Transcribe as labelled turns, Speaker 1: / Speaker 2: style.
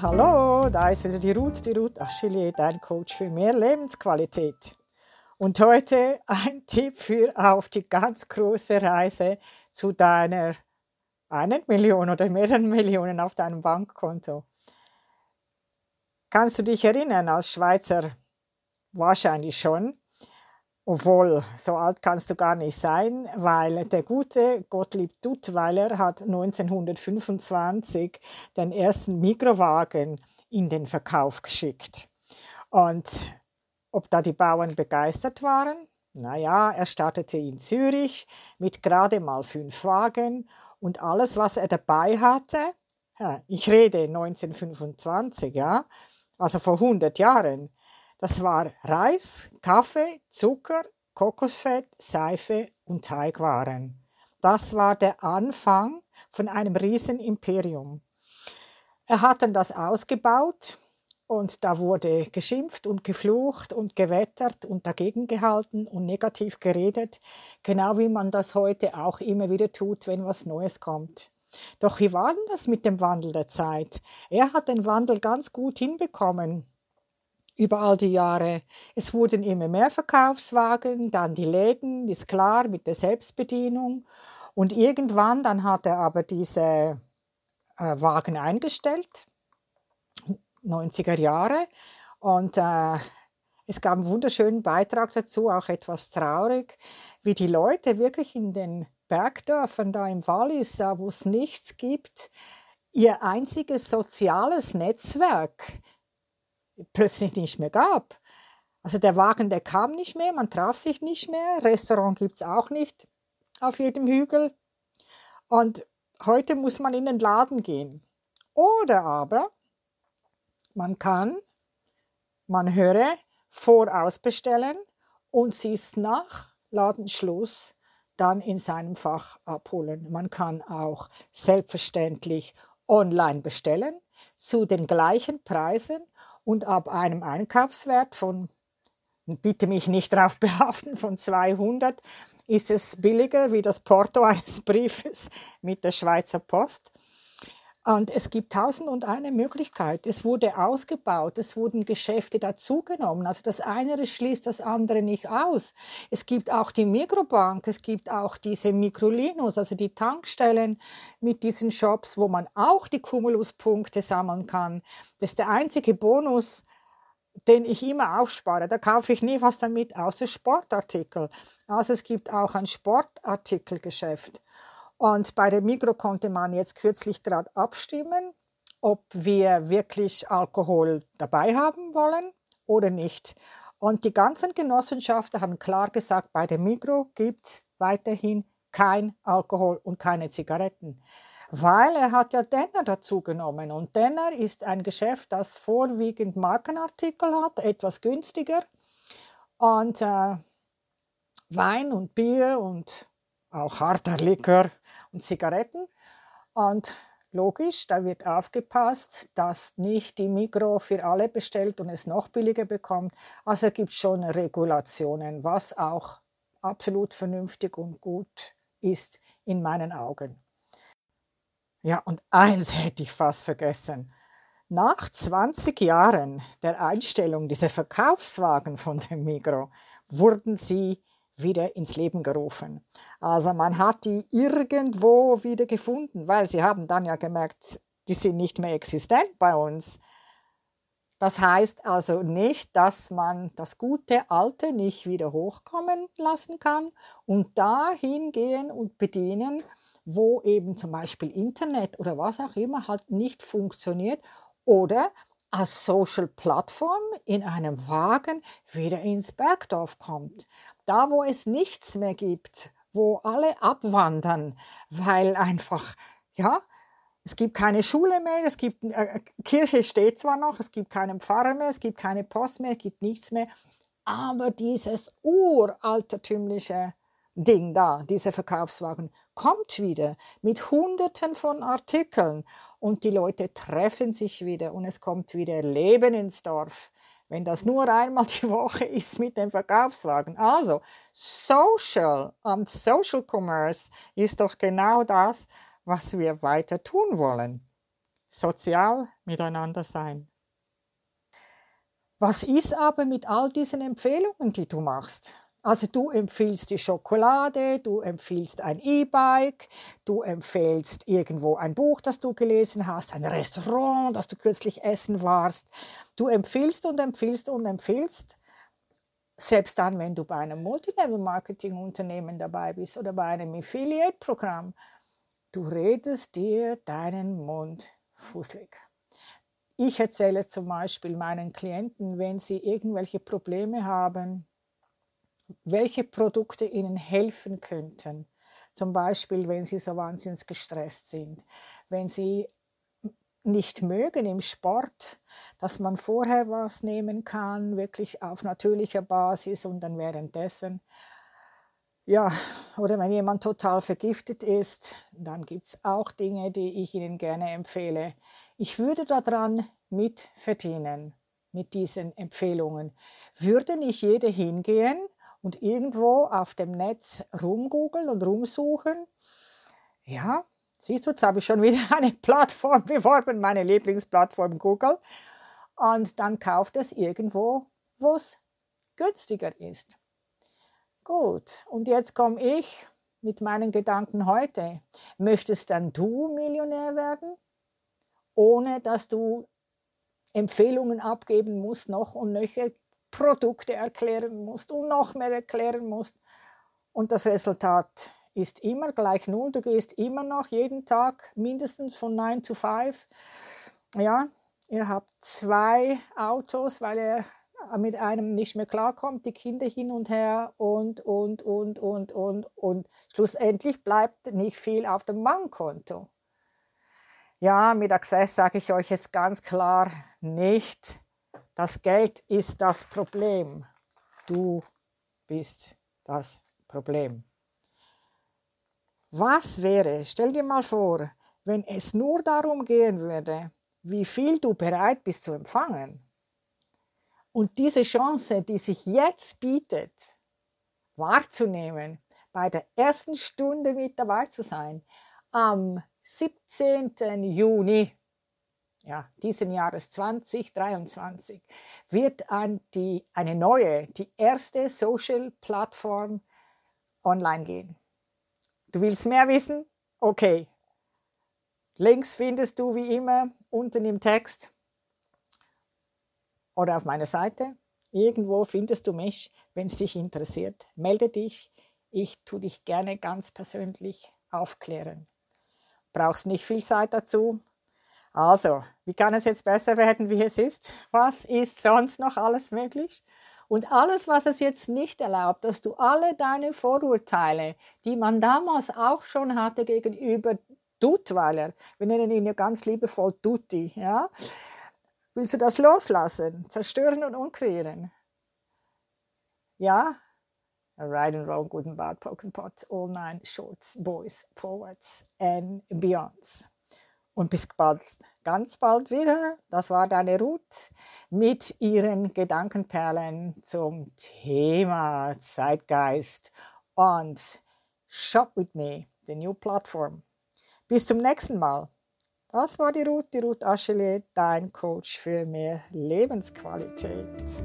Speaker 1: Hallo, da ist wieder die Ruth, die Ruth Achille, dein Coach für mehr Lebensqualität. Und heute ein Tipp für auf die ganz große Reise zu deiner einen Million oder mehreren Millionen auf deinem Bankkonto. Kannst du dich erinnern als Schweizer? Wahrscheinlich schon. Obwohl, so alt kannst du gar nicht sein, weil der gute Gottlieb Duttweiler hat 1925 den ersten Mikrowagen in den Verkauf geschickt. Und ob da die Bauern begeistert waren? Naja, er startete in Zürich mit gerade mal fünf Wagen und alles, was er dabei hatte, ich rede 1925, ja, also vor 100 Jahren, das war Reis, Kaffee, Zucker, Kokosfett, Seife und Teigwaren. Das war der Anfang von einem Riesenimperium. Er hat dann das ausgebaut und da wurde geschimpft und geflucht und gewettert und dagegen gehalten und negativ geredet, genau wie man das heute auch immer wieder tut, wenn was Neues kommt. Doch wie war denn das mit dem Wandel der Zeit? Er hat den Wandel ganz gut hinbekommen über all die Jahre. Es wurden immer mehr Verkaufswagen, dann die Läden, ist klar, mit der Selbstbedienung. Und irgendwann, dann hat er aber diese äh, Wagen eingestellt, 90er Jahre. Und äh, es gab einen wunderschönen Beitrag dazu, auch etwas traurig, wie die Leute wirklich in den Bergdörfern da im Wallis, wo es nichts gibt, ihr einziges soziales Netzwerk plötzlich nicht mehr gab. Also der Wagen, der kam nicht mehr, man traf sich nicht mehr, Restaurant gibt es auch nicht auf jedem Hügel. Und heute muss man in den Laden gehen. Oder aber man kann, man höre, vorausbestellen und sie ist nach Ladenschluss dann in seinem Fach abholen. Man kann auch selbstverständlich online bestellen zu den gleichen Preisen und ab einem Einkaufswert von, bitte mich nicht darauf behaften, von 200 ist es billiger wie das Porto eines Briefes mit der Schweizer Post. Und es gibt tausend und eine Möglichkeit. Es wurde ausgebaut, es wurden Geschäfte dazugenommen. Also das eine schließt das andere nicht aus. Es gibt auch die Mikrobank, es gibt auch diese Mikrolinos, also die Tankstellen mit diesen Shops, wo man auch die Cumuluspunkte sammeln kann. Das ist der einzige Bonus, den ich immer aufspare. Da kaufe ich nie was damit, außer Sportartikel. Also es gibt auch ein Sportartikelgeschäft. Und bei der Migro konnte man jetzt kürzlich gerade abstimmen, ob wir wirklich Alkohol dabei haben wollen oder nicht. Und die ganzen Genossenschaften haben klar gesagt, bei der Migro gibt es weiterhin kein Alkohol und keine Zigaretten. Weil er hat ja Denner dazu genommen. Und Denner ist ein Geschäft, das vorwiegend Markenartikel hat, etwas günstiger. Und äh, Wein und Bier und auch harter Likör und Zigaretten. Und logisch, da wird aufgepasst, dass nicht die Mikro für alle bestellt und es noch billiger bekommt. Also gibt es schon Regulationen, was auch absolut vernünftig und gut ist in meinen Augen. Ja, und eins hätte ich fast vergessen. Nach 20 Jahren der Einstellung dieser Verkaufswagen von dem Migro wurden sie wieder ins Leben gerufen. Also man hat die irgendwo wieder gefunden, weil sie haben dann ja gemerkt, die sind nicht mehr existent bei uns. Das heißt also nicht, dass man das gute Alte nicht wieder hochkommen lassen kann und dahin gehen und bedienen, wo eben zum Beispiel Internet oder was auch immer halt nicht funktioniert oder als Social Plattform in einem Wagen wieder ins Bergdorf kommt. Da, wo es nichts mehr gibt, wo alle abwandern, weil einfach, ja, es gibt keine Schule mehr, es gibt, äh, Kirche steht zwar noch, es gibt keinen Pfarrer mehr, es gibt keine Post mehr, es gibt nichts mehr, aber dieses uraltertümliche Ding da, dieser Verkaufswagen, kommt wieder mit Hunderten von Artikeln und die Leute treffen sich wieder und es kommt wieder Leben ins Dorf. Wenn das nur einmal die Woche ist mit dem Verkaufswagen. Also, Social und Social Commerce ist doch genau das, was wir weiter tun wollen. sozial miteinander sein. Was ist aber mit all diesen Empfehlungen, die du machst? Also du empfiehlst die Schokolade, du empfiehlst ein E-Bike, du empfiehlst irgendwo ein Buch, das du gelesen hast, ein Restaurant, das du kürzlich essen warst. Du empfiehlst und empfiehlst und empfiehlst. Selbst dann, wenn du bei einem Multilevel-Marketing-Unternehmen dabei bist oder bei einem Affiliate-Programm, du redest dir deinen Mund fußlig. Ich erzähle zum Beispiel meinen Klienten, wenn sie irgendwelche Probleme haben, welche Produkte ihnen helfen könnten. Zum Beispiel, wenn sie so wahnsinnig gestresst sind, wenn sie nicht mögen im Sport, dass man vorher was nehmen kann, wirklich auf natürlicher Basis und dann währenddessen. Ja, oder wenn jemand total vergiftet ist, dann gibt es auch Dinge, die ich Ihnen gerne empfehle. Ich würde daran mitverdienen mit diesen Empfehlungen. Würde nicht jeder hingehen und irgendwo auf dem Netz rumgoogeln und rumsuchen? Ja, siehst du, jetzt habe ich schon wieder eine Plattform beworben, meine Lieblingsplattform Google. Und dann kauft es irgendwo, wo es günstiger ist. Gut, und jetzt komme ich mit meinen Gedanken heute. Möchtest dann du Millionär werden, ohne dass du Empfehlungen abgeben musst, noch und nöcher Produkte erklären musst und noch mehr erklären musst. Und das Resultat ist immer gleich null. Du gehst immer noch jeden Tag mindestens von 9 zu 5. Ja, ihr habt zwei Autos, weil er mit einem nicht mehr klarkommt, die Kinder hin und her und, und, und, und, und, und schlussendlich bleibt nicht viel auf dem Bankkonto. Ja, mit Access sage ich euch jetzt ganz klar nicht. Das Geld ist das Problem. Du bist das Problem. Was wäre, stell dir mal vor, wenn es nur darum gehen würde, wie viel du bereit bist zu empfangen und diese Chance, die sich jetzt bietet, wahrzunehmen, bei der ersten Stunde mit dabei zu sein, am 17. Juni ja, diesen Jahres 2023 wird an die, eine neue, die erste Social-Plattform online gehen. Du willst mehr wissen? Okay. Links findest du wie immer unten im Text oder auf meiner Seite. Irgendwo findest du mich, wenn es dich interessiert. Melde dich. Ich tue dich gerne ganz persönlich aufklären brauchst nicht viel Zeit dazu. Also, wie kann es jetzt besser werden, wie es ist? Was ist sonst noch alles möglich? Und alles, was es jetzt nicht erlaubt, dass du alle deine Vorurteile, die man damals auch schon hatte gegenüber Duttweiler, wir nennen ihn ja ganz liebevoll Dutti, ja? Willst du das loslassen, zerstören und unkreieren? Ja, Right and Wrong, Good and Bad, Poke and All Nine Shorts, Boys, Forwards and Beyonds. Und bis bald, ganz bald wieder. Das war deine Ruth mit ihren Gedankenperlen zum Thema Zeitgeist und Shop with Me, the new platform. Bis zum nächsten Mal. Das war die Ruth, die Ruth Aschelet, dein Coach für mehr Lebensqualität.